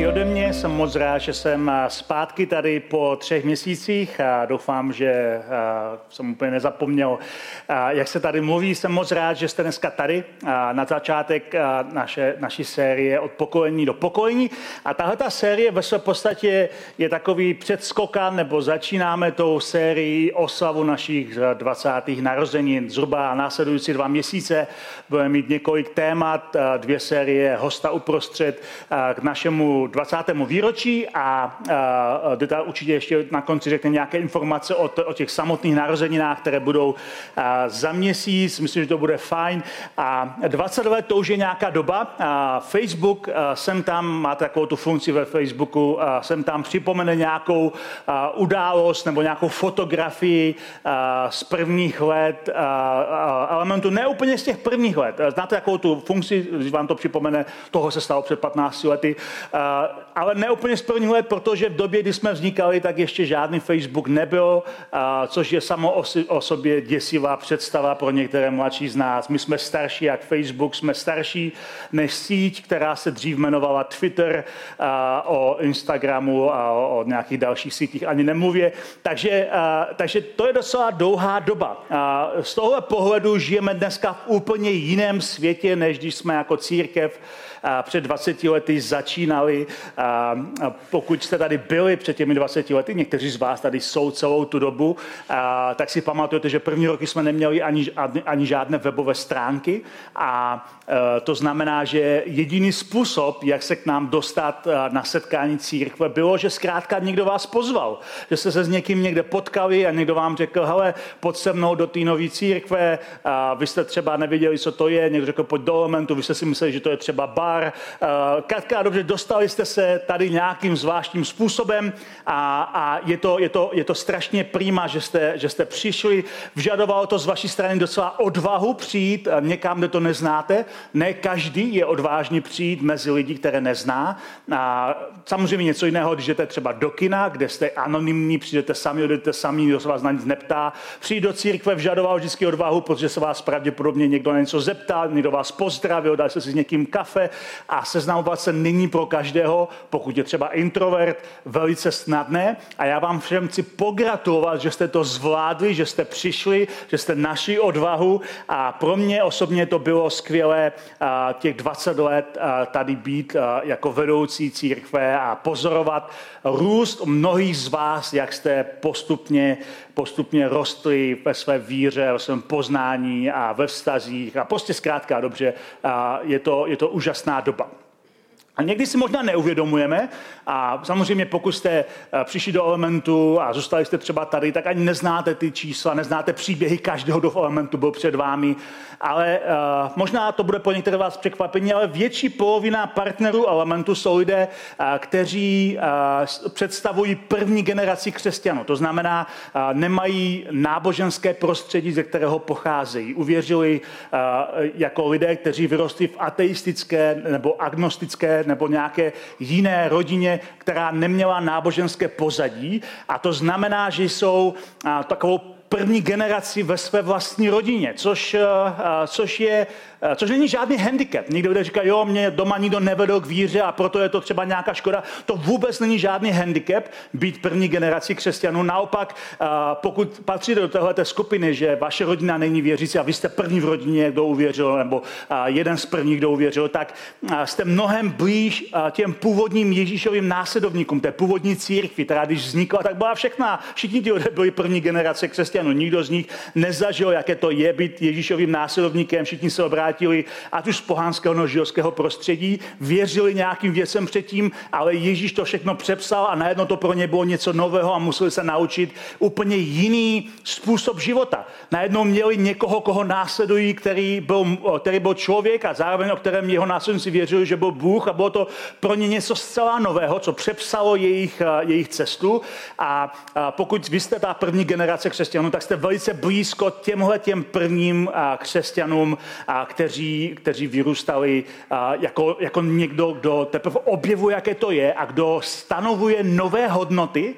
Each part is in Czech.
Taky ode mě. Jsem moc rád, že jsem zpátky tady po třech měsících a doufám, že jsem úplně nezapomněl, jak se tady mluví. Jsem moc rád, že jste dneska tady na začátek naše, naší série od pokolení do pokolení. A tahle ta série ve své podstatě je takový předskokan, nebo začínáme tou sérii oslavu našich 20. narozenin. Zhruba následující dva měsíce budeme mít několik témat, dvě série hosta uprostřed k našemu 20. výročí a Dita určitě ještě na konci řekne nějaké informace o, o těch samotných narozeninách, které budou za měsíc. Myslím, že to bude fajn. A 20 let to už je nějaká doba. Facebook, jsem tam, má takovou tu funkci ve Facebooku, jsem tam připomene nějakou událost nebo nějakou fotografii z prvních let elementu, ne úplně z těch prvních let. Znáte takovou tu funkci, když vám to připomene, toho se stalo před 15 lety ale ne úplně z prvních let, protože v době, kdy jsme vznikali, tak ještě žádný Facebook nebyl, což je samo o, o sobě děsivá představa pro některé mladší z nás. My jsme starší jak Facebook, jsme starší než síť, která se dřív jmenovala Twitter, o Instagramu a o nějakých dalších sítích ani nemluvě. Takže, takže to je docela dlouhá doba. Z tohohle pohledu žijeme dneska v úplně jiném světě, než když jsme jako církev před 20 lety začínali. Pokud jste tady byli před těmi 20 lety, někteří z vás tady jsou celou tu dobu, tak si pamatujete, že první roky jsme neměli ani, ani žádné webové stránky a to znamená, že jediný způsob, jak se k nám dostat na setkání církve, bylo, že zkrátka někdo vás pozval. Že jste se s někým někde potkali a někdo vám řekl, hele, pojď se mnou do té nové církve, a vy jste třeba nevěděli, co to je, někdo řekl, pojď do elementu, vy jste si mysleli, že to je třeba bar, bar. Eh, Katka, dobře, dostali jste se tady nějakým zvláštním způsobem a, a je, to, je, to, je to strašně prýma, že jste, že jste přišli. Vžadovalo to z vaší strany docela odvahu přijít eh, někam, kde to neznáte. Ne každý je odvážný přijít mezi lidi, které nezná. A samozřejmě něco jiného, když jdete třeba do kina, kde jste anonymní, přijdete sami, jdete sami, kdo se vás na nic neptá. Přijít do církve vžadoval vždycky odvahu, protože se vás pravděpodobně někdo na něco zeptal, někdo vás pozdravil, dal se si s někým kafe a seznamovat se není pro každého, pokud je třeba introvert, velice snadné. A já vám všem chci pogratulovat, že jste to zvládli, že jste přišli, že jste našli odvahu a pro mě osobně to bylo skvělé těch 20 let tady být jako vedoucí církve a pozorovat růst mnohých z vás, jak jste postupně, postupně rostli ve své víře, ve svém poznání a ve vztazích a prostě zkrátka dobře, je to, je to úžasná doba. A někdy si možná neuvědomujeme a samozřejmě pokud jste eh, přišli do elementu a zůstali jste třeba tady, tak ani neznáte ty čísla, neznáte příběhy každého, kdo v elementu byl před vámi, ale uh, možná to bude pro některé vás překvapení, ale větší polovina partnerů elementu jsou lidé, uh, kteří uh, představují první generaci křesťanů. To znamená, uh, nemají náboženské prostředí, ze kterého pocházejí. Uvěřili uh, jako lidé, kteří vyrostli v ateistické nebo agnostické nebo nějaké jiné rodině, která neměla náboženské pozadí. A to znamená, že jsou takovou první generaci ve své vlastní rodině, což, což je což není žádný handicap. Někdo bude říkat, jo, mě doma nikdo nevedl k víře a proto je to třeba nějaká škoda. To vůbec není žádný handicap být první generací křesťanů. Naopak, eh, pokud patříte do téhle skupiny, že vaše rodina není věřící a vy jste první v rodině, kdo uvěřil, nebo eh, jeden z prvních, kdo uvěřil, tak jste mnohem blíž těm původním Ježíšovým následovníkům, té původní církvi, která když vznikla, tak byla všechna. Všichni ti byli první generace křesťanů. Nikdo z nich nezažil, jaké to je být Ježíšovým následovníkem. Všichni se obrátili vrátili, ať už z pohanského nebo židovského prostředí, věřili nějakým věcem předtím, ale Ježíš to všechno přepsal a najednou to pro ně bylo něco nového a museli se naučit úplně jiný způsob života. Najednou měli někoho, koho následují, který byl, který byl člověk a zároveň o kterém jeho následníci věřili, že byl Bůh a bylo to pro ně něco zcela nového, co přepsalo jejich, jejich cestu. A, a pokud vy jste ta první generace křesťanů, tak jste velice blízko těmhle těm prvním křesťanům, kteří, kteří vyrůstali jako, jako někdo, kdo teprve objevuje, jaké to je a kdo stanovuje nové hodnoty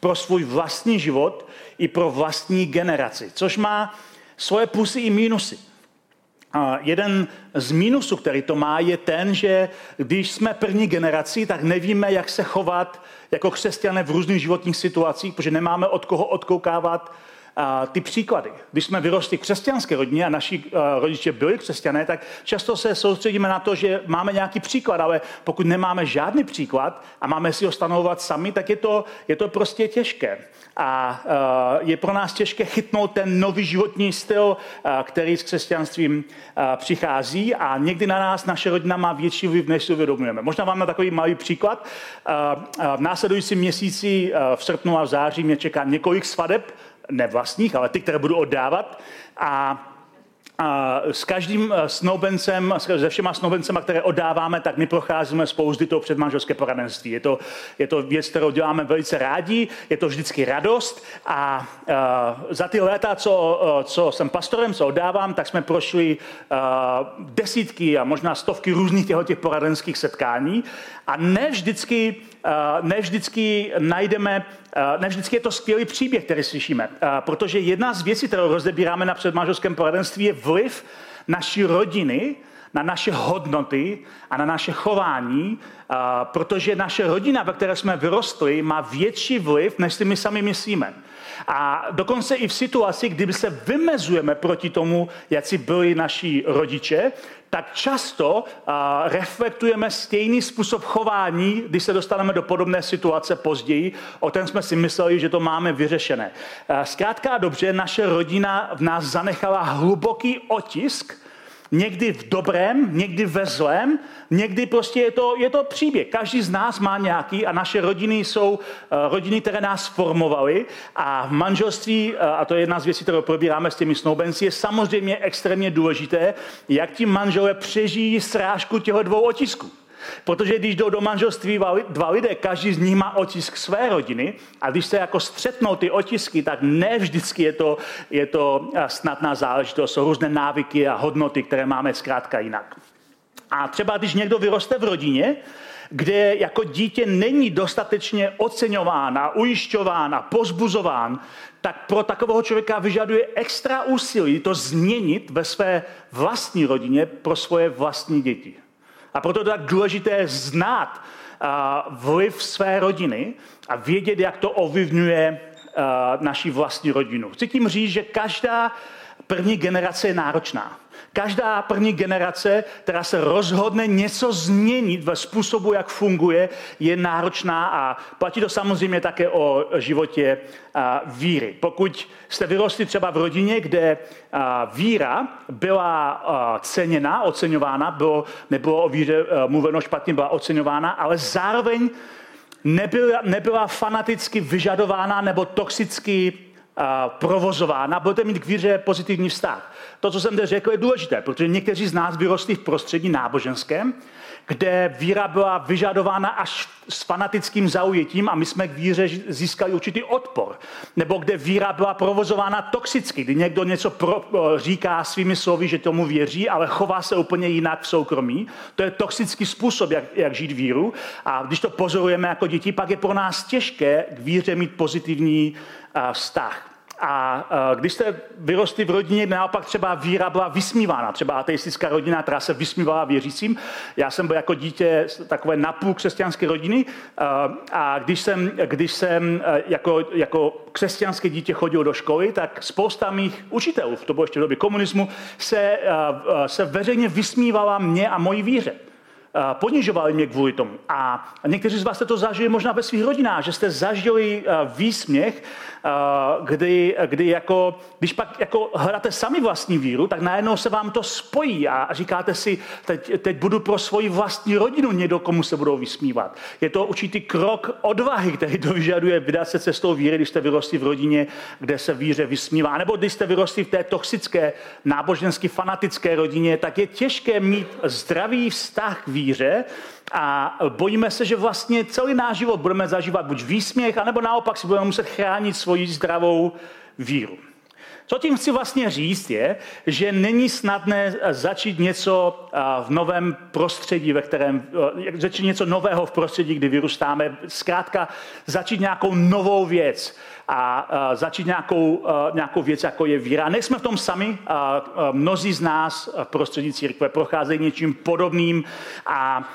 pro svůj vlastní život i pro vlastní generaci, což má svoje plusy i mínusy. A jeden z mínusů, který to má, je ten, že když jsme první generací, tak nevíme, jak se chovat jako křesťané v různých životních situacích, protože nemáme od koho odkoukávat a ty příklady. Když jsme vyrostli křesťanské rodině a naši rodiče byli křesťané, tak často se soustředíme na to, že máme nějaký příklad, ale pokud nemáme žádný příklad a máme si ho stanovovat sami, tak je to, je to prostě těžké. A je pro nás těžké chytnout ten nový životní styl, který s křesťanstvím přichází a někdy na nás naše rodina má větší vliv, než si uvědomujeme. Možná vám na takový malý příklad. V následujícím měsíci v srpnu a v září mě čeká několik svadeb, ne vlastních, ale ty, které budu oddávat. A a s každým eh, snoubencem, se všema snoubencema, které oddáváme, tak my procházíme spoustu toho předmanželské poradenství. Je to, je to věc, kterou děláme velice rádi, je to vždycky radost a, a eh, za ty léta, co, eh, co jsem pastorem, co oddávám, tak jsme prošli a, desítky a možná stovky různých těchto těch poradenských setkání a ne vždycky, ne vždycky najdeme ne vždycky je to skvělý příběh, který slyšíme, protože jedna z věcí, kterou rozebíráme na předmanželském poradenství, je vliv naší rodiny na naše hodnoty a na naše chování, protože naše rodina, ve které jsme vyrostli, má větší vliv, než si my sami myslíme. A dokonce i v situaci, kdyby se vymezujeme proti tomu, jak si byli naši rodiče, tak často reflektujeme stejný způsob chování, když se dostaneme do podobné situace později, o tom jsme si mysleli, že to máme vyřešené. Zkrátka a dobře, naše rodina v nás zanechala hluboký otisk, Někdy v dobrém, někdy ve zlém, někdy prostě je to, je to příběh. Každý z nás má nějaký a naše rodiny jsou uh, rodiny, které nás formovaly a v manželství, uh, a to je jedna z věcí, kterou probíráme s těmi snoubenci, je samozřejmě extrémně důležité, jak ti manželé přežijí srážku těchto dvou otisků. Protože když jdou do manželství dva lidé, každý z nich má otisk své rodiny a když se jako střetnou ty otisky, tak ne vždycky je to, je to eh, snadná záležitost. Jsou různé návyky a hodnoty, které máme zkrátka jinak. A třeba když někdo vyroste v rodině, kde jako dítě není dostatečně oceňován a ujišťován a pozbuzován, tak pro takového člověka vyžaduje extra úsilí to změnit ve své vlastní rodině pro svoje vlastní děti. A proto je tak důležité znát vliv své rodiny a vědět, jak to ovlivňuje naši vlastní rodinu. Chci tím říct, že každá první generace je náročná. Každá první generace, která se rozhodne něco změnit ve způsobu, jak funguje, je náročná a platí to samozřejmě také o životě víry. Pokud jste vyrostli třeba v rodině, kde víra byla ceněna, oceňována, bylo, nebylo o víře mluveno špatně, byla oceňována, ale zároveň nebyla, nebyla fanaticky vyžadována nebo toxicky provozována, budete mít k víře pozitivní vztah. To, co jsem zde řekl, je důležité, protože někteří z nás vyrostli v prostředí náboženském, kde víra byla vyžadována až s fanatickým zaujetím a my jsme k víře získali určitý odpor. Nebo kde víra byla provozována toxicky, kdy někdo něco pro, říká svými slovy, že tomu věří, ale chová se úplně jinak v soukromí. To je toxický způsob, jak, jak žít víru. A když to pozorujeme jako děti, pak je pro nás těžké k víře mít pozitivní vztah. A když jste vyrostli v rodině, naopak třeba víra byla vysmívána, třeba ateistická rodina, která se vysmívala věřícím. Já jsem byl jako dítě takové napůl křesťanské rodiny a když jsem, když jsem jako, jako křesťanské dítě chodil do školy, tak spousta mých učitelů, to bylo ještě v době komunismu, se, se veřejně vysmívala mě a mojí víře. ponižovali mě kvůli tomu. A někteří z vás jste to zažili možná ve svých rodinách, že jste zažili výsměch, kdy, kdy jako, když pak jako hledáte sami vlastní víru, tak najednou se vám to spojí a říkáte si, teď, teď budu pro svoji vlastní rodinu někdo, komu se budou vysmívat. Je to určitý krok odvahy, který to vyžaduje vydat se cestou víry, když jste vyrostli v rodině, kde se víře vysmívá. Nebo když jste vyrostli v té toxické, nábožensky fanatické rodině, tak je těžké mít zdravý vztah k víře, a bojíme se, že vlastně celý náš život budeme zažívat buď výsměch, anebo naopak si budeme muset chránit svoji zdravou víru. Co tím chci vlastně říct je, že není snadné začít něco v novém prostředí, ve kterém, začít něco nového v prostředí, kdy vyrůstáme, zkrátka začít nějakou novou věc a začít nějakou, nějakou věc, jako je víra. Nejsme v tom sami. Mnozí z nás v prostředí církve procházejí něčím podobným a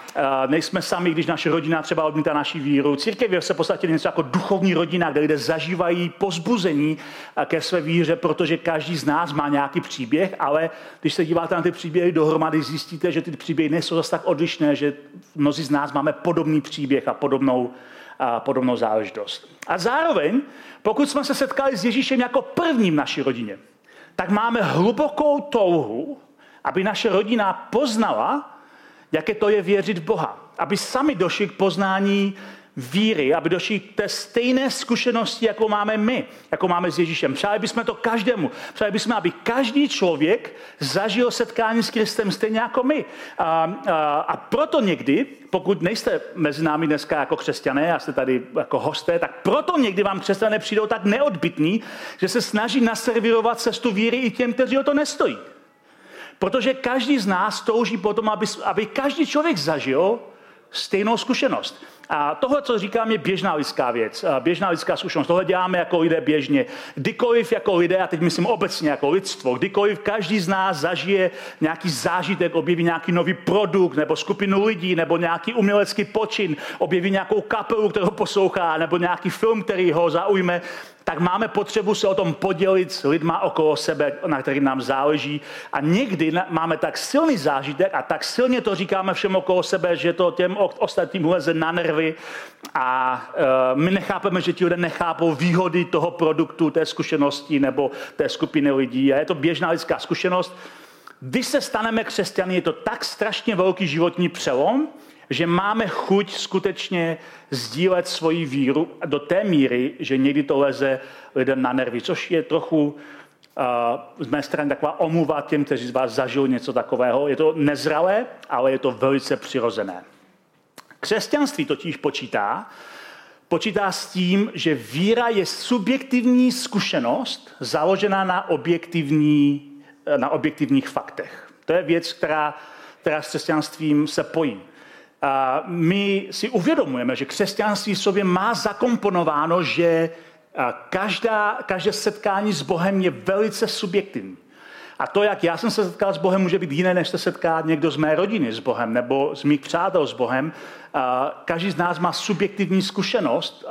nejsme sami, když naše rodina třeba odmítá naši víru. Církev je v podstatě něco jako duchovní rodina, kde lidé zažívají pozbuzení ke své víře, protože každý z nás má nějaký příběh, ale když se díváte na ty příběhy dohromady, zjistíte, že ty příběhy nejsou zase tak odlišné, že mnozí z nás máme podobný příběh a podobnou, a podobnou záležitost. A zároveň, pokud jsme se setkali s Ježíšem jako první v naší rodině, tak máme hlubokou touhu, aby naše rodina poznala, jaké to je věřit v Boha. Aby sami došli k poznání víry, aby došli k té stejné zkušenosti, jako máme my, jako máme s Ježíšem. Přáli bychom to každému. Přáli bychom, aby každý člověk zažil setkání s Kristem stejně jako my. A, a, a proto někdy, pokud nejste mezi námi dneska jako křesťané a jste tady jako hosté, tak proto někdy vám křesťané přijdou tak neodbitní, že se snaží naservirovat cestu víry i těm, kteří o to nestojí. Protože každý z nás touží potom, aby, aby každý člověk zažil stejnou zkušenost. A tohle, co říkám, je běžná lidská věc, běžná lidská zkušenost. Tohle děláme jako lidé běžně. Kdykoliv jako lidé, a teď myslím obecně jako lidstvo, kdykoliv každý z nás zažije nějaký zážitek, objeví nějaký nový produkt, nebo skupinu lidí, nebo nějaký umělecký počin, objeví nějakou kapelu, kterou poslouchá, nebo nějaký film, který ho zaujme, tak máme potřebu se o tom podělit s lidma okolo sebe, na kterým nám záleží. A někdy máme tak silný zážitek a tak silně to říkáme všem okolo sebe, že to těm ostatním leze na nervy a uh, my nechápeme, že ti lidé nechápou výhody toho produktu, té zkušenosti nebo té skupiny lidí. A je to běžná lidská zkušenost. Když se staneme křesťany, je to tak strašně velký životní přelom, že máme chuť skutečně sdílet svoji víru do té míry, že někdy to leze lidem na nervy, což je trochu uh, z mé strany taková omluva těm, kteří z vás zažili něco takového. Je to nezralé, ale je to velice přirozené. Křesťanství totiž počítá, počítá s tím, že víra je subjektivní zkušenost založená na, objektivní, na objektivních faktech. To je věc, která, která s křesťanstvím se pojí. A my si uvědomujeme, že křesťanství v sobě má zakomponováno, že každá, každé setkání s Bohem je velice subjektivní. A to, jak já jsem se setkal s Bohem, může být jiné, než se setká někdo z mé rodiny s Bohem nebo z mých přátel s Bohem. Každý z nás má subjektivní zkušenost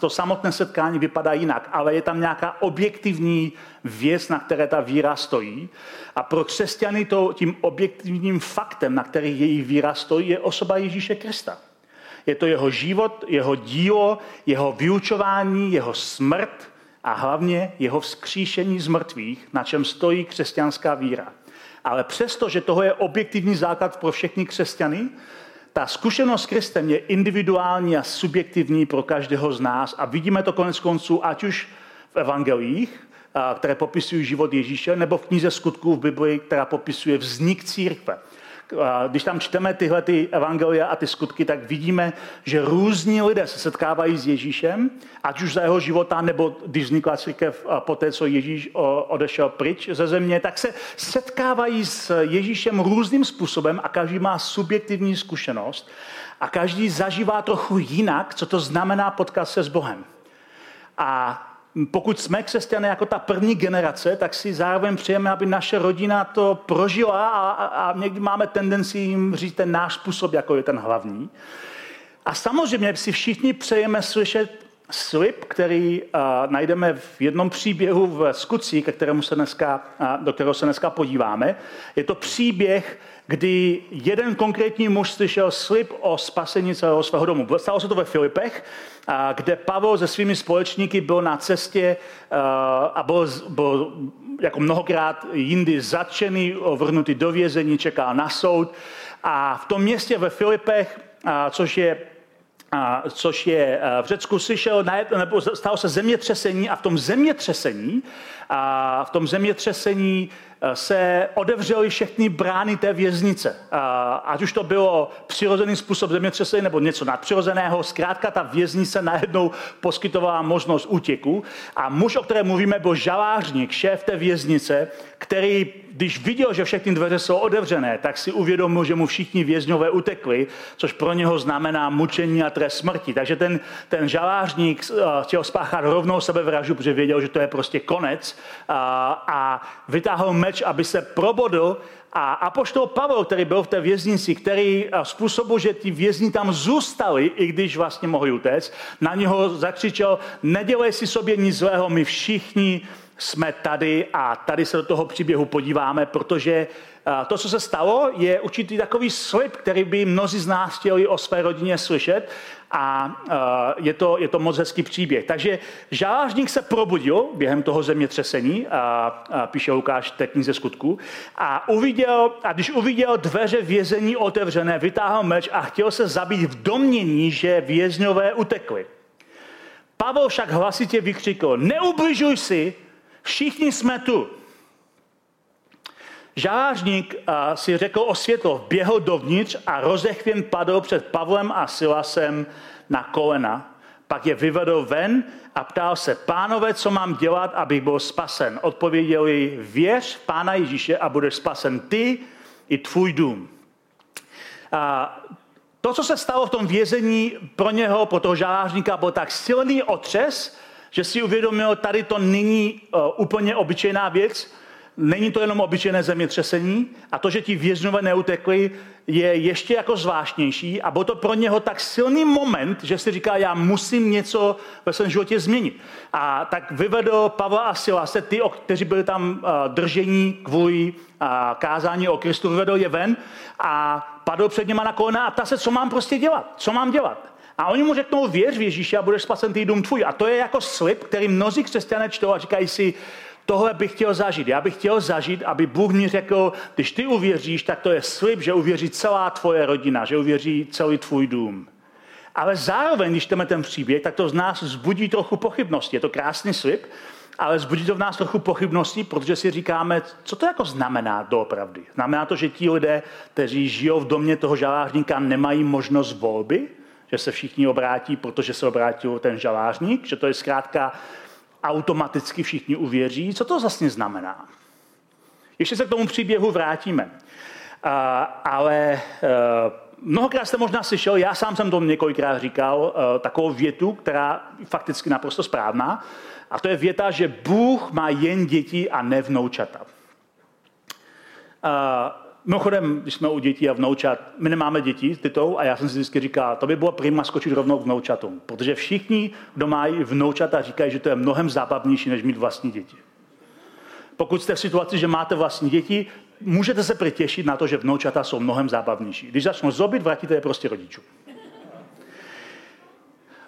to samotné setkání vypadá jinak, ale je tam nějaká objektivní věc, na které ta víra stojí. A pro křesťany to tím objektivním faktem, na který její víra stojí, je osoba Ježíše Krista. Je to jeho život, jeho dílo, jeho vyučování, jeho smrt a hlavně jeho vzkříšení z mrtvých, na čem stojí křesťanská víra. Ale přesto, že toho je objektivní základ pro všechny křesťany, ta zkušenost s Kristem je individuální a subjektivní pro každého z nás a vidíme to konec konců, ať už v evangelích, které popisují život Ježíše, nebo v knize skutků v Biblii, která popisuje vznik církve. Když tam čteme tyhle ty evangelia a ty skutky, tak vidíme, že různí lidé se setkávají s Ježíšem, ať už za jeho života, nebo když vznikla církev po té, co Ježíš odešel pryč ze země, tak se setkávají s Ježíšem různým způsobem a každý má subjektivní zkušenost a každý zažívá trochu jinak, co to znamená potkat se s Bohem. A pokud jsme křesťané jako ta první generace, tak si zároveň přejeme, aby naše rodina to prožila a, a, a někdy máme tendenci jim říct ten náš způsob, jako je ten hlavní. A samozřejmě si všichni přejeme slyšet slib, který uh, najdeme v jednom příběhu v skutci, ke kterému se dneska, uh, do kterého se dneska podíváme. Je to příběh kdy jeden konkrétní muž slyšel slib o spasení celého svého domu. Stalo se to ve Filipech, kde Pavel se svými společníky byl na cestě a byl, byl jako mnohokrát jindy zatčený, vrhnutý do vězení, čekal na soud. A v tom městě ve Filipech, což je a, což je v Řecku, slyšel, nebo stalo se zemětřesení a v tom zemětřesení, a v tom zemětřesení se odevřely všechny brány té věznice. Ať už to bylo přirozený způsob zemětřesení nebo něco nadpřirozeného, zkrátka ta věznice najednou poskytovala možnost útěku. A muž, o kterém mluvíme, byl žalářník, šéf té věznice, který, když viděl, že všechny dveře jsou otevřené, tak si uvědomil, že mu všichni vězňové utekli, což pro něho znamená mučení a trest smrti. Takže ten, ten žalářník eh, chtěl spáchat rovnou sebevraždu, protože věděl, že to je prostě konec a, a vytáhl meč, aby se probodl. A apoštol Pavel, který byl v té věznici, který eh, způsobil, že ti vězni tam zůstali, i když vlastně mohli utéct, na něho zakřičel, nedělej si sobě nic zlého, my všichni jsme tady a tady se do toho příběhu podíváme, protože to, co se stalo, je určitý takový slib, který by mnozí z nás chtěli o své rodině slyšet a je to, je to moc hezký příběh. Takže žálážník se probudil během toho zemětřesení, a, a píše Lukáš té knize skutku, a, uviděl, a když uviděl dveře vězení otevřené, vytáhl meč a chtěl se zabít v domění, že vězňové utekli. Pavel však hlasitě vykřikl, neubližuj si, Všichni jsme tu. Žážník si řekl o světlo, běhl dovnitř a rozechvěn padl před Pavlem a Silasem na kolena. Pak je vyvedl ven a ptal se, pánové, co mám dělat, abych byl spasen? Odpověděli, věř v pána Ježíše a budeš spasen ty i tvůj dům. A to, co se stalo v tom vězení pro něho, pro toho žážníka, byl tak silný otřes, že si uvědomil, tady to není uh, úplně obyčejná věc, není to jenom obyčejné zemětřesení a to, že ti vězňové neutekli, je ještě jako zvláštnější a byl to pro něho tak silný moment, že si říká, já musím něco ve svém životě změnit. A tak vyvedl Pavla a Silase, ty, kteří byli tam uh, držení kvůli uh, kázání o Kristu, vyvedl je ven a padl před něma na kolena a ta se, co mám prostě dělat, co mám dělat. A oni mu řeknou, věř v Ježíše a budeš spasen ty dům tvůj. A to je jako slib, který mnozí křesťané čtou a říkají si, tohle bych chtěl zažít. Já bych chtěl zažít, aby Bůh mi řekl, když ty uvěříš, tak to je slib, že uvěří celá tvoje rodina, že uvěří celý tvůj dům. Ale zároveň, když jdeme ten příběh, tak to z nás zbudí trochu pochybnosti. Je to krásný slib, ale zbudí to v nás trochu pochybností, protože si říkáme, co to jako znamená doopravdy. Znamená to, že ti lidé, kteří žijou v domě toho žalářníka, nemají možnost volby? že se všichni obrátí, protože se obrátil ten žalářník, že to je zkrátka automaticky všichni uvěří. Co to vlastně znamená? Ještě se k tomu příběhu vrátíme. A, ale uh, mnohokrát jste možná slyšel, já sám jsem to několikrát říkal, uh, takovou větu, která je fakticky naprosto správná, a to je věta, že Bůh má jen děti a ne vnoučata. Uh, Mimochodem, když jsme u dětí a vnoučat, my nemáme děti s Titou a já jsem si vždycky říkal, to by bylo prima skočit rovnou k vnoučatům, protože všichni, kdo mají vnoučata, říkají, že to je mnohem zábavnější, než mít vlastní děti. Pokud jste v situaci, že máte vlastní děti, můžete se přitěšit na to, že vnoučata jsou mnohem zábavnější. Když začnou zobit, vrátíte je prostě rodičům.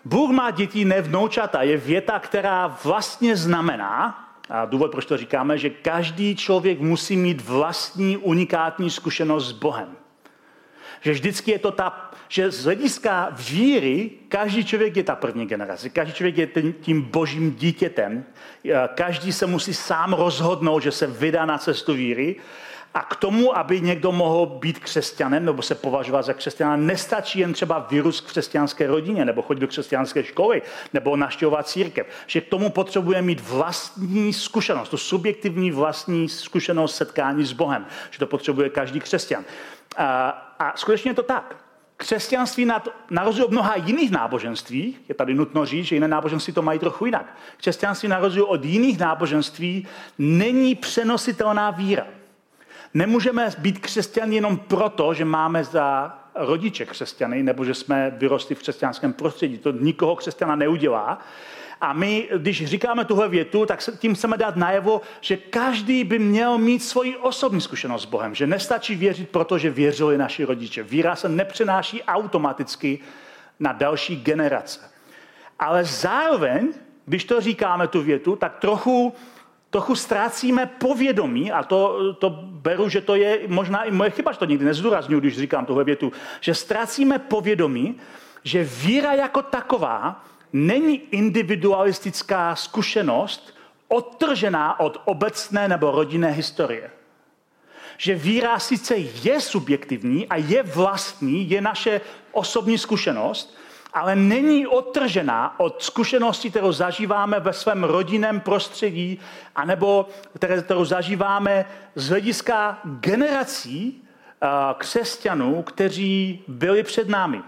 Bůh má děti, ne vnoučata, je věta, která vlastně znamená, a důvod, proč to říkáme, že každý člověk musí mít vlastní unikátní zkušenost s Bohem. Že vždycky je to ta, že z hlediska víry každý člověk je ta první generace, každý člověk je tím božím dítětem, každý se musí sám rozhodnout, že se vydá na cestu víry a k tomu, aby někdo mohl být křesťanem nebo se považovat za křesťana, nestačí jen třeba vyrůst v křesťanské rodině nebo chodit do křesťanské školy nebo naštěvovat církev. Že k tomu potřebuje mít vlastní zkušenost, tu subjektivní vlastní zkušenost setkání s Bohem. Že to potřebuje každý křesťan. A, a skutečně je to tak. Křesťanství na, na rozdíl od mnoha jiných náboženství, je tady nutno říct, že jiné náboženství to mají trochu jinak. Křesťanství na rozdíl od jiných náboženství není přenositelná víra. Nemůžeme být křesťany jenom proto, že máme za rodiče křesťany, nebo že jsme vyrostli v křesťanském prostředí. To nikoho křesťana neudělá. A my, když říkáme tuhle větu, tak tím chceme dát najevo, že každý by měl mít svoji osobní zkušenost s Bohem. Že nestačí věřit, protože věřili naši rodiče. Víra se nepřenáší automaticky na další generace. Ale zároveň, když to říkáme tu větu, tak trochu, trochu ztrácíme povědomí, a to, to beru, že to je možná i moje chyba, že to nikdy nezdůraznuju, když říkám tuhle větu, že ztrácíme povědomí, že víra jako taková není individualistická zkušenost odtržená od obecné nebo rodinné historie. Že víra sice je subjektivní a je vlastní, je naše osobní zkušenost, ale není odtržená od zkušenosti, kterou zažíváme ve svém rodinném prostředí, anebo kterou zažíváme z hlediska generací křesťanů, kteří byli před námi.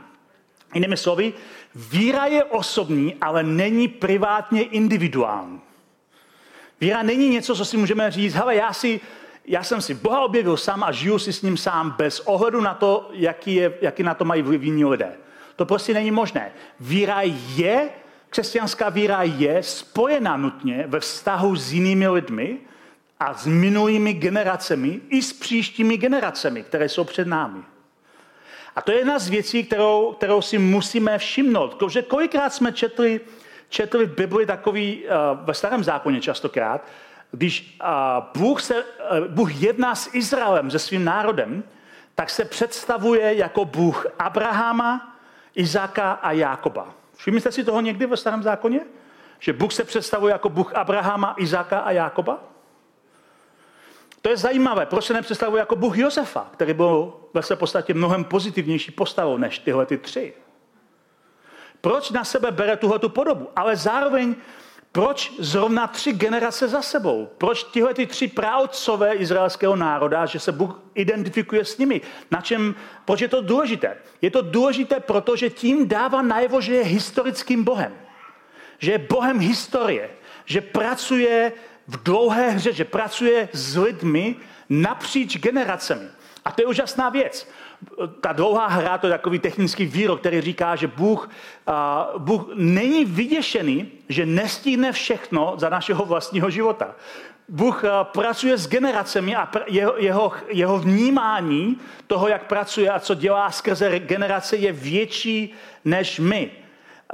Jinými slovy, víra je osobní, ale není privátně individuální. Víra není něco, co si můžeme říct, hele, já, si, já jsem si Boha objevil sám a žiju si s ním sám bez ohledu na to, jaký, je, jaký na to mají jiní lidé. To prostě není možné. Víra je, křesťanská víra je spojena nutně ve vztahu s jinými lidmi a s minulými generacemi i s příštími generacemi, které jsou před námi. A to je jedna z věcí, kterou, kterou si musíme všimnout. Protože kolikrát jsme četli, četli v Bibli takový, uh, ve starém zákoně častokrát, když uh, Bůh, se, uh, Bůh jedná s Izraelem, se svým národem, tak se představuje jako Bůh Abrahama, Izáka a Jákoba. Všimli jste si toho někdy ve starém zákoně? Že Bůh se představuje jako Bůh Abrahama, Izáka a Jákoba? To je zajímavé, proč se nepředstavuje jako Bůh Josefa, který byl ve své podstatě mnohem pozitivnější postavou než tyhle ty tři. Proč na sebe bere tuhle tu podobu? Ale zároveň, proč zrovna tři generace za sebou? Proč tyhle ty tři právcové izraelského národa, že se Bůh identifikuje s nimi? Na čem, proč je to důležité? Je to důležité, protože tím dává najevo, že je historickým Bohem. Že je Bohem historie. Že pracuje v dlouhé hře, že pracuje s lidmi napříč generacemi. A to je úžasná věc. Ta dlouhá hra, to je takový technický výrok, který říká, že Bůh, Bůh není vyděšený, že nestihne všechno za našeho vlastního života. Bůh pracuje s generacemi a jeho, jeho, jeho vnímání toho, jak pracuje a co dělá skrze generace, je větší než my.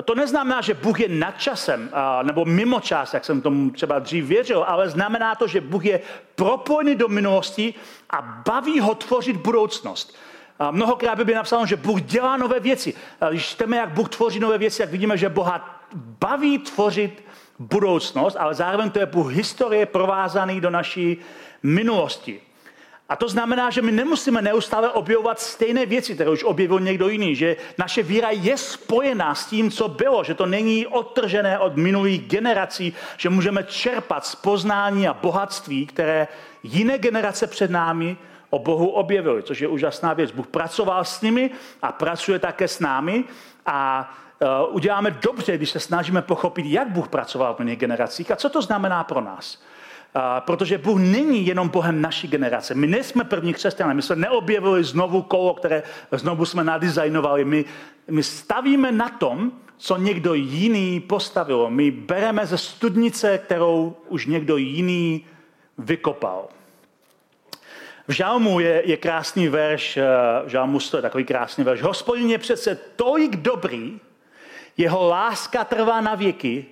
To neznamená, že Bůh je nad časem nebo mimo čas, jak jsem tomu třeba dřív věřil, ale znamená to, že Bůh je propojený do minulosti a baví ho tvořit budoucnost. A mnohokrát by bylo napsáno, že Bůh dělá nové věci. Když čteme, jak Bůh tvoří nové věci, jak vidíme, že Boha baví tvořit budoucnost, ale zároveň to je Bůh historie provázaný do naší minulosti. A to znamená, že my nemusíme neustále objevovat stejné věci, které už objevil někdo jiný, že naše víra je spojená s tím, co bylo, že to není odtržené od minulých generací, že můžeme čerpat z poznání a bohatství, které jiné generace před námi o Bohu objevily, což je úžasná věc. Bůh pracoval s nimi a pracuje také s námi a uh, uděláme dobře, když se snažíme pochopit, jak Bůh pracoval v minulých generacích a co to znamená pro nás protože Bůh není jenom Bohem naší generace. My nejsme první křesťané, my jsme neobjevili znovu kolo, které znovu jsme nadizajnovali. My, my stavíme na tom, co někdo jiný postavil. My bereme ze studnice, kterou už někdo jiný vykopal. V Žalmu je, je krásný verš, eh, v Žalmu je takový krásný verš. Hospodin je přece tolik dobrý, jeho láska trvá na věky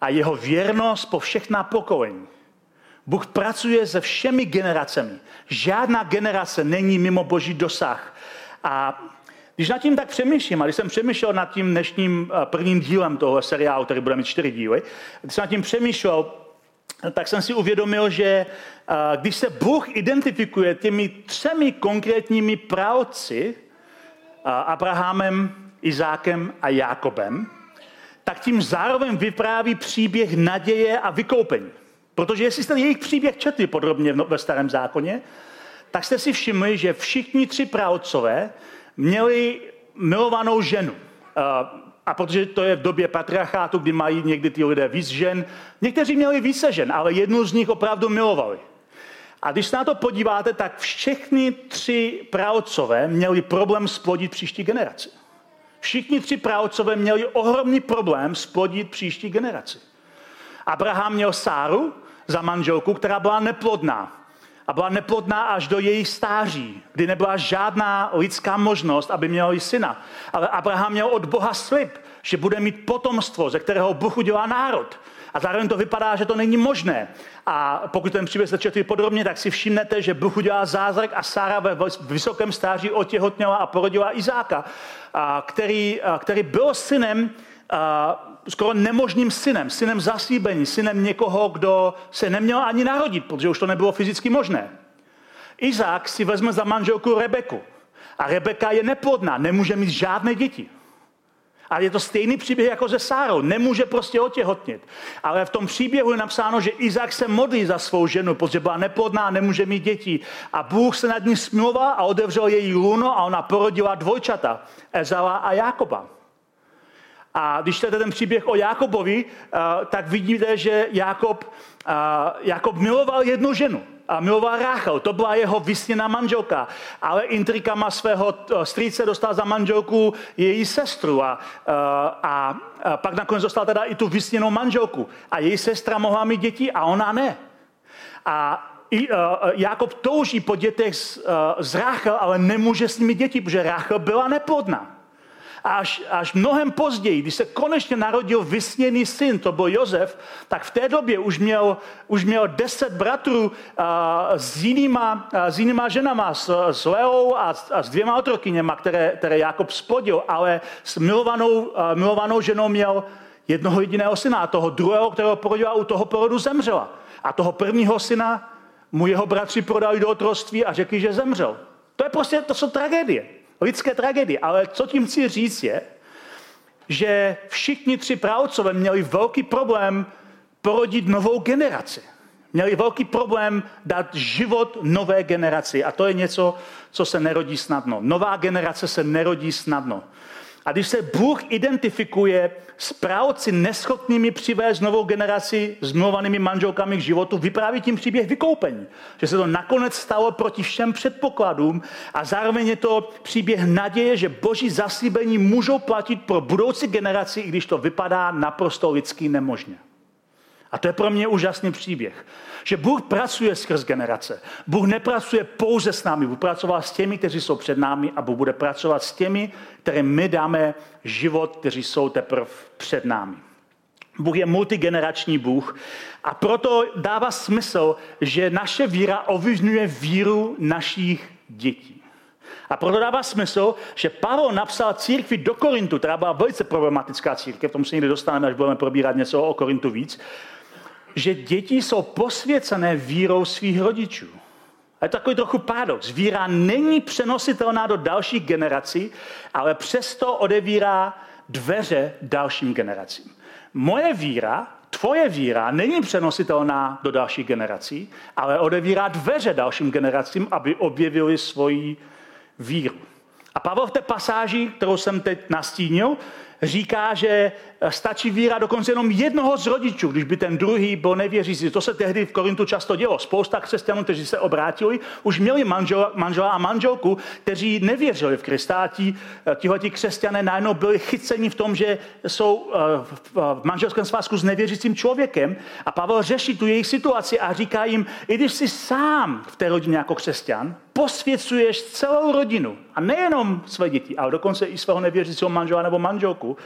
a jeho věrnost po všechna pokolení. Bůh pracuje se všemi generacemi. Žádná generace není mimo boží dosah. A když nad tím tak přemýšlím, a když jsem přemýšlel nad tím dnešním eh, prvním dílem toho seriálu, který bude mít čtyři díly, když jsem nad tím přemýšlel, tak jsem si uvědomil, že eh, když se Bůh identifikuje těmi třemi konkrétními pravci, eh, Abrahamem, Izákem a Jákobem, tak tím zároveň vypráví příběh naděje a vykoupení. Protože jestli jste jejich příběh četli podrobně ve starém zákoně, tak jste si všimli, že všichni tři pravcové měli milovanou ženu. A protože to je v době patriarchátu, kdy mají někdy ty lidé víc žen, někteří měli více žen, ale jednu z nich opravdu milovali. A když se na to podíváte, tak všechny tři pravcové měli problém splodit příští generaci. všichni tři pravcové měli ohromný problém splodit příští generaci. Abraham měl Sáru za manželku, která byla neplodná. A byla neplodná až do jejich stáří, kdy nebyla žádná lidská možnost, aby měl syna. Ale Abraham měl od Boha slib, že bude mít potomstvo, ze kterého Bůh udělá národ. A zároveň to vypadá, že to není možné. A pokud ten příběh se četli podrobně, tak si všimnete, že Bůh udělá zázrak a Sára ve vysokém stáří otěhotněla a porodila Izáka, který, který byl synem skoro nemožným synem, synem zasíbení, synem někoho, kdo se neměl ani narodit, protože už to nebylo fyzicky možné. Izák si vezme za manželku Rebeku. A Rebeka je neplodná, nemůže mít žádné děti. A je to stejný příběh jako se Sárou. Nemůže prostě otěhotnit. Ale v tom příběhu je napsáno, že Izák se modlí za svou ženu, protože byla neplodná, nemůže mít děti. A Bůh se nad ní smluval a otevřel její luno a ona porodila dvojčata, Ezala a Jakoba. A když čtete ten příběh o Jakobovi, eh, tak vidíte, že Jakob, eh, Jakob miloval jednu ženu a miloval Ráchel. To byla jeho vysněná manželka. Ale intrikama svého eh, strýce dostal za manželku její sestru a, a, a pak nakonec dostal teda i tu vysněnou manželku. A její sestra mohla mít děti a ona ne. A i, uh, Jakob touží po dětech z, uh, z Ráchel, ale nemůže s nimi děti, protože Ráchel byla neplodná až, až mnohem později, když se konečně narodil vysněný syn, to byl Josef, tak v té době už měl, už měl deset bratrů a, s, jinýma, a, s jinýma ženama, s, s Leou a, a s dvěma otrokyněma, které, které Jakob spodil, ale s milovanou, a, milovanou ženou měl jednoho jediného syna a toho druhého, kterého porodila, u toho porodu zemřela. A toho prvního syna mu jeho bratři prodali do otroství a řekli, že zemřel. To je prostě, to jsou tragédie lidské tragédie. Ale co tím chci říct je, že všichni tři pravcové měli velký problém porodit novou generaci. Měli velký problém dát život nové generaci. A to je něco, co se nerodí snadno. Nová generace se nerodí snadno. A když se Bůh identifikuje s právci neschopnými přivést novou generaci s mluvanými manželkami k životu, vypráví tím příběh vykoupení. Že se to nakonec stalo proti všem předpokladům a zároveň je to příběh naděje, že boží zaslíbení můžou platit pro budoucí generaci, i když to vypadá naprosto lidsky nemožně. A to je pro mě úžasný příběh. Že Bůh pracuje skrz generace. Bůh nepracuje pouze s námi, Bůh pracoval s těmi, kteří jsou před námi a Bůh bude pracovat s těmi, které my dáme život, kteří jsou teprve před námi. Bůh je multigenerační Bůh a proto dává smysl, že naše víra ovlivňuje víru našich dětí. A proto dává smysl, že Pavel napsal církvi do Korintu, která byla velice problematická církev, tomu se někdy dostaneme, až budeme probírat něco o Korintu víc, že děti jsou posvěcené vírou svých rodičů. A je to takový trochu paradox. Víra není přenositelná do dalších generací, ale přesto odevírá dveře dalším generacím. Moje víra, tvoje víra není přenositelná do dalších generací, ale odevírá dveře dalším generacím, aby objevili svoji víru. A Pavel v té pasáži, kterou jsem teď nastínil, říká, že stačí víra dokonce jenom jednoho z rodičů, když by ten druhý byl nevěřící. To se tehdy v Korintu často dělo. Spousta křesťanů, kteří se obrátili, už měli manžela, manžela a manželku, kteří nevěřili v Krista. A ti, tihleti křesťané najednou byli chyceni v tom, že jsou eh, v manželském svazku s nevěřícím člověkem. A Pavel řeší tu jejich situaci a říká jim, i když jsi sám v té rodině jako křesťan, posvěcuješ celou rodinu. A nejenom své děti, ale dokonce i svého nevěřícího manžela nebo manželku.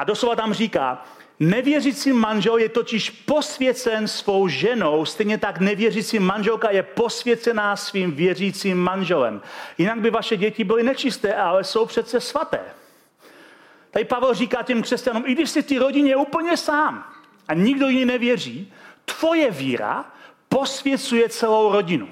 A doslova tam říká, Nevěřící manžel je totiž posvěcen svou ženou, stejně tak nevěřící manželka je posvěcená svým věřícím manželem. Jinak by vaše děti byly nečisté, ale jsou přece svaté. Tady Pavel říká těm křesťanům, i když jsi ty rodině úplně sám a nikdo jiný nevěří, tvoje víra posvěcuje celou rodinu.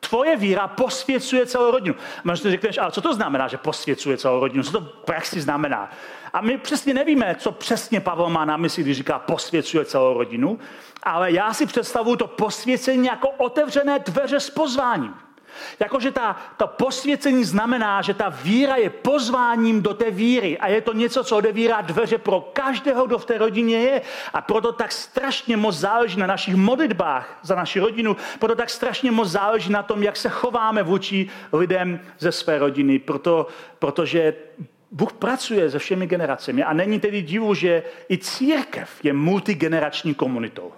Tvoje víra posvěcuje celou rodinu. Možná řekneš, ale co to znamená, že posvěcuje celou rodinu? Co to v praxi znamená? A my přesně nevíme, co přesně Pavel má na mysli, když říká posvěcuje celou rodinu, ale já si představuju to posvěcení jako otevřené dveře s pozváním. Jakože ta, to posvěcení znamená, že ta víra je pozváním do té víry a je to něco, co odevírá dveře pro každého, kdo v té rodině je. A proto tak strašně moc záleží na našich modlitbách za naši rodinu, proto tak strašně moc záleží na tom, jak se chováme vůči lidem ze své rodiny, proto, protože Bůh pracuje se všemi generacemi a není tedy divu, že i církev je multigenerační komunitou.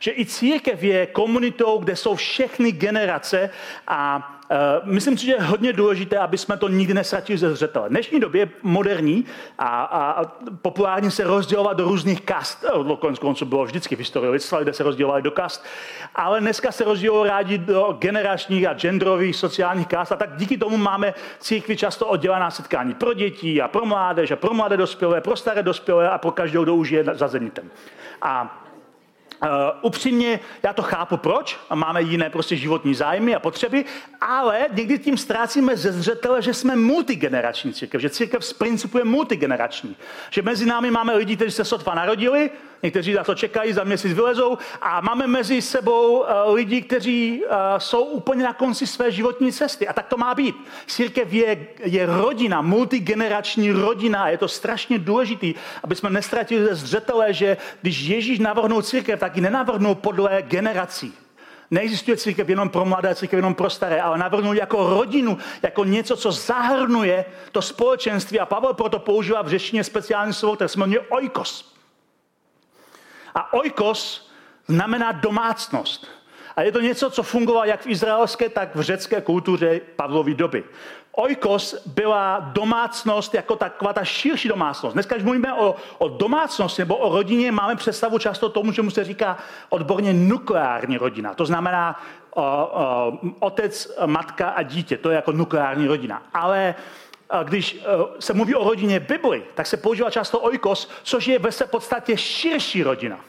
Že i církev je komunitou, kde jsou všechny generace a Uh, myslím si, že je hodně důležité, aby jsme to nikdy nesratili ze zřetele. V dnešní době je moderní a, a, a populární se rozdělovat do různých kast. Do konec konců bylo vždycky v historii lidstva, kde se rozdělovali do kast. Ale dneska se rozdělují rádi do generačních a genderových sociálních kast. A tak díky tomu máme církvi často oddělená setkání pro děti a pro mládež a pro mladé dospělé, pro staré dospělé a pro každého, kdo už je za zenitem. A Uh, upřímně, já to chápu, proč. Máme jiné prostě životní zájmy a potřeby, ale někdy tím ztrácíme ze zřetele, že jsme multigenerační církev, že církev z principu je multigenerační. Že mezi námi máme lidi, kteří se sotva narodili, někteří za to čekají, za měsíc vylezou a máme mezi sebou uh, lidi, kteří uh, jsou úplně na konci své životní cesty. A tak to má být. Církev je, je rodina, multigenerační rodina je to strašně důležité, aby jsme nestratili ze zřetele, že když Ježíš navrhnul církev, tak ji nenavrhnul podle generací. Neexistuje církev jenom pro mladé, církev jenom pro staré, ale navrhnul jako rodinu, jako něco, co zahrnuje to společenství. A Pavel proto používá v řeštině speciální slovo, které se jmenuje oikos. A oikos znamená domácnost. A je to něco, co fungovalo jak v izraelské, tak v řecké kultuře Pavlovy doby. Oikos byla domácnost jako taková ta širší domácnost. Dneska, když mluvíme o, o domácnosti nebo o rodině, máme představu často tomu, čemu se říká odborně nukleární rodina. To znamená o, o, otec, matka a dítě. To je jako nukleární rodina. Ale když se mluví o rodině Bibli, tak se používá často oikos, což je ve podstatě širší rodina.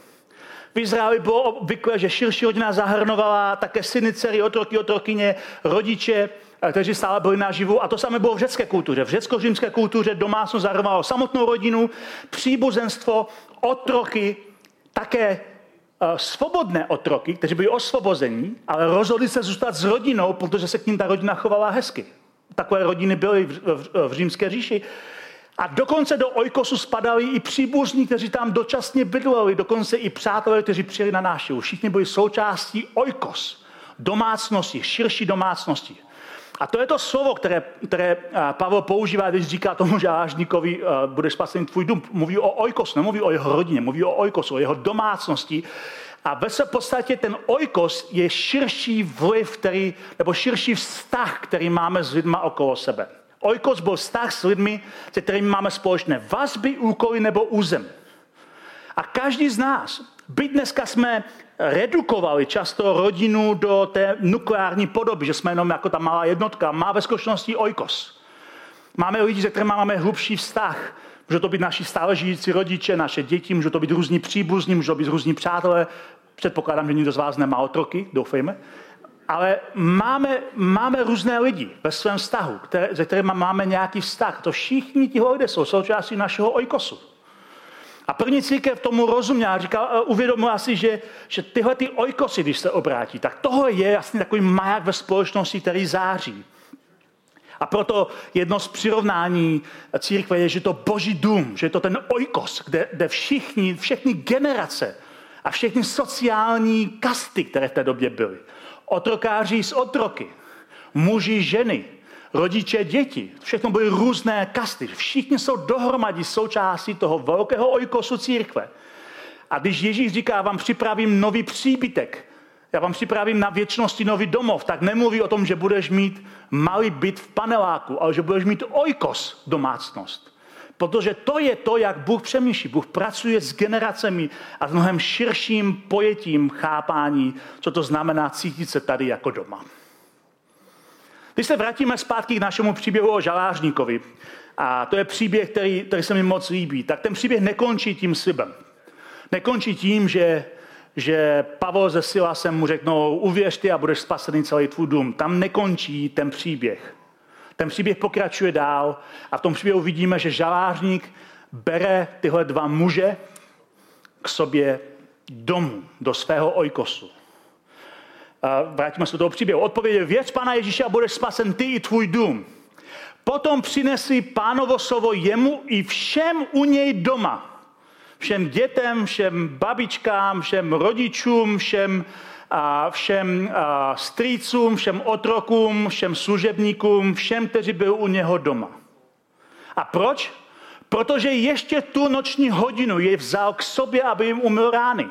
V Izraeli bylo obvykle, že širší rodina zahrnovala také syny, dcery, otroky, otrokyně, rodiče, kteří stále byli naživu. A to samé bylo v řecké kultuře. V řecko-římské kultuře domácnost zahrnovalo samotnou rodinu, příbuzenstvo, otroky, také svobodné otroky, kteří byli osvobození, ale rozhodli se zůstat s rodinou, protože se k ním ta rodina chovala hezky. Takové rodiny byly v, v, v římské říši. A dokonce do ojkosu spadali i příbuzní, kteří tam dočasně bydleli, dokonce i přátelé, kteří přijeli na návštěvu. Všichni byli součástí ojkos, domácnosti, širší domácnosti. A to je to slovo, které, které Pavel používá, když říká tomu žážníkovi, budeš spasený tvůj dům. Mluví o ojkos, nemluví o jeho rodině, mluví o ojkosu, o jeho domácnosti. A ve své podstatě ten ojkos je širší vliv, který, nebo širší vztah, který máme s lidmi okolo sebe. Oikos byl vztah s lidmi, se kterými máme společné vazby, úkoly nebo územ. A každý z nás, byť dneska jsme redukovali často rodinu do té nukleární podoby, že jsme jenom jako ta malá jednotka, má ve skutečnosti oikos. Máme lidi, se kterými máme hlubší vztah. Může to být naši stále žijící rodiče, naše děti, může to být různí příbuzní, může to být různí přátelé. Předpokládám, že nikdo z vás nemá otroky, doufejme ale máme, máme různé lidi ve svém vztahu, které, se kterými máme nějaký vztah. To všichni ti lidé jsou součástí našeho ojkosu. A první církev tomu rozuměla, říkal, eh, uvědomila si, že, že tyhle ty ojkosy, když se obrátí, tak tohle je jasně takový maják ve společnosti, který září. A proto jedno z přirovnání církve je, že to boží dům, že je to ten ojkos, kde, kde všichni, všechny generace a všechny sociální kasty, které v té době byly, otrokáři s otroky, muži, ženy, rodiče, děti. Všechno byly různé kasty. Všichni jsou dohromady součástí toho velkého ojkosu církve. A když Ježíš říká, vám připravím nový příbytek, já vám připravím na věčnosti nový domov, tak nemluví o tom, že budeš mít malý byt v paneláku, ale že budeš mít ojkos domácnost. Protože to je to, jak Bůh přemýšlí. Bůh pracuje s generacemi a s mnohem širším pojetím chápání, co to znamená cítit se tady jako doma. Když se vrátíme zpátky k našemu příběhu o žalářníkovi, a to je příběh, který, který se mi moc líbí, tak ten příběh nekončí tím slibem. Nekončí tím, že, že Pavel ze Silasem mu řeknou, uvěř ty a budeš spasený celý tvůj dům. Tam nekončí ten příběh. Ten příběh pokračuje dál a v tom příběhu vidíme, že žalářník bere tyhle dva muže k sobě domů, do svého ojkosu. A vrátíme se do toho příběhu. Odpověděl, věc Pana Ježíše a budeš spasen ty i tvůj dům. Potom přinesli pánovo slovo jemu i všem u něj doma. Všem dětem, všem babičkám, všem rodičům, všem a všem a strýcům, všem otrokům, všem služebníkům, všem, kteří byli u něho doma. A proč? Protože ještě tu noční hodinu jej vzal k sobě, aby jim umyl rány.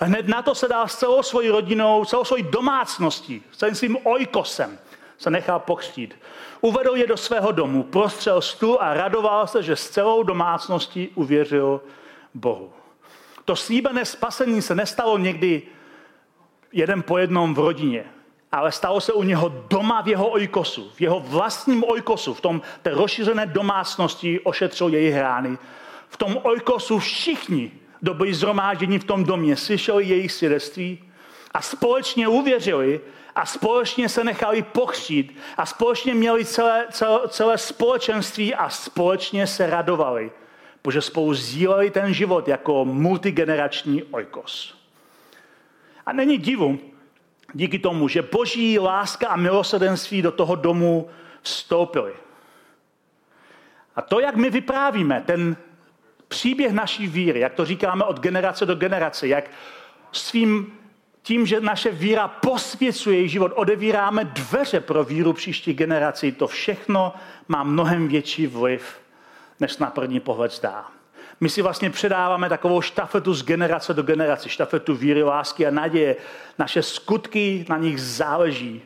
Hned na to se dal s celou svojí rodinou, celou svojí domácností, celým svým ojkosem se nechal pokřtít. Uvedl je do svého domu, prostřel stůl a radoval se, že s celou domácností uvěřil Bohu. To slíbené spasení se nestalo někdy jeden po jednom v rodině, ale stalo se u něho doma v jeho ojkosu, v jeho vlastním ojkosu, v tom té rozšířené domácnosti ošetřil jejich rány. V tom ojkosu všichni, kdo byli zhromážděni v tom domě, slyšeli jejich svědectví a společně uvěřili a společně se nechali pokřít a společně měli celé, celé, celé společenství a společně se radovali, protože spolu sdíleli ten život jako multigenerační ojkos. A není divu, díky tomu, že boží láska a milosedenství do toho domu vstoupily. A to, jak my vyprávíme ten příběh naší víry, jak to říkáme od generace do generace, jak svým tím, že naše víra posvěcuje její život, odevíráme dveře pro víru příští generací, to všechno má mnohem větší vliv, než na první pohled zdá. My si vlastně předáváme takovou štafetu z generace do generace, štafetu víry, lásky a naděje. Naše skutky, na nich záleží.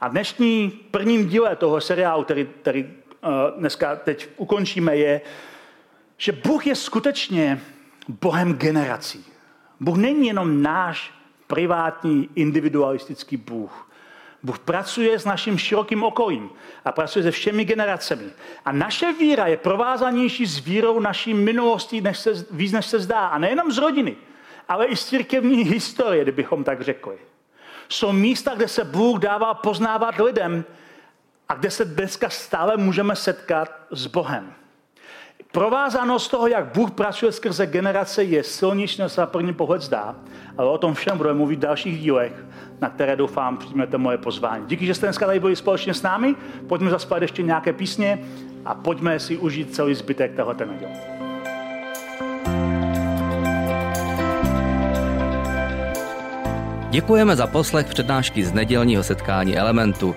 A dnešní prvním díle toho seriálu, který, který uh, dneska teď ukončíme, je, že Bůh je skutečně Bohem generací. Bůh není jenom náš privátní, individualistický Bůh. Bůh pracuje s naším širokým okolím a pracuje se všemi generacemi. A naše víra je provázanější s vírou naší minulosti než se, víc, než se zdá. A nejenom z rodiny, ale i z církevní historie, kdybychom tak řekli. Jsou místa, kde se Bůh dává poznávat lidem a kde se dneska stále můžeme setkat s Bohem. Provázanost toho, jak Bůh pracuje skrze generace, je silnější, než se na první pohled zdá, ale o tom všem budeme mluvit v dalších dílech, na které doufám přijmete moje pozvání. Díky, že jste dneska tady byli společně s námi, pojďme zaspát ještě nějaké písně a pojďme si užít celý zbytek tohoto neděle. Děkujeme za poslech přednášky z nedělního setkání Elementu.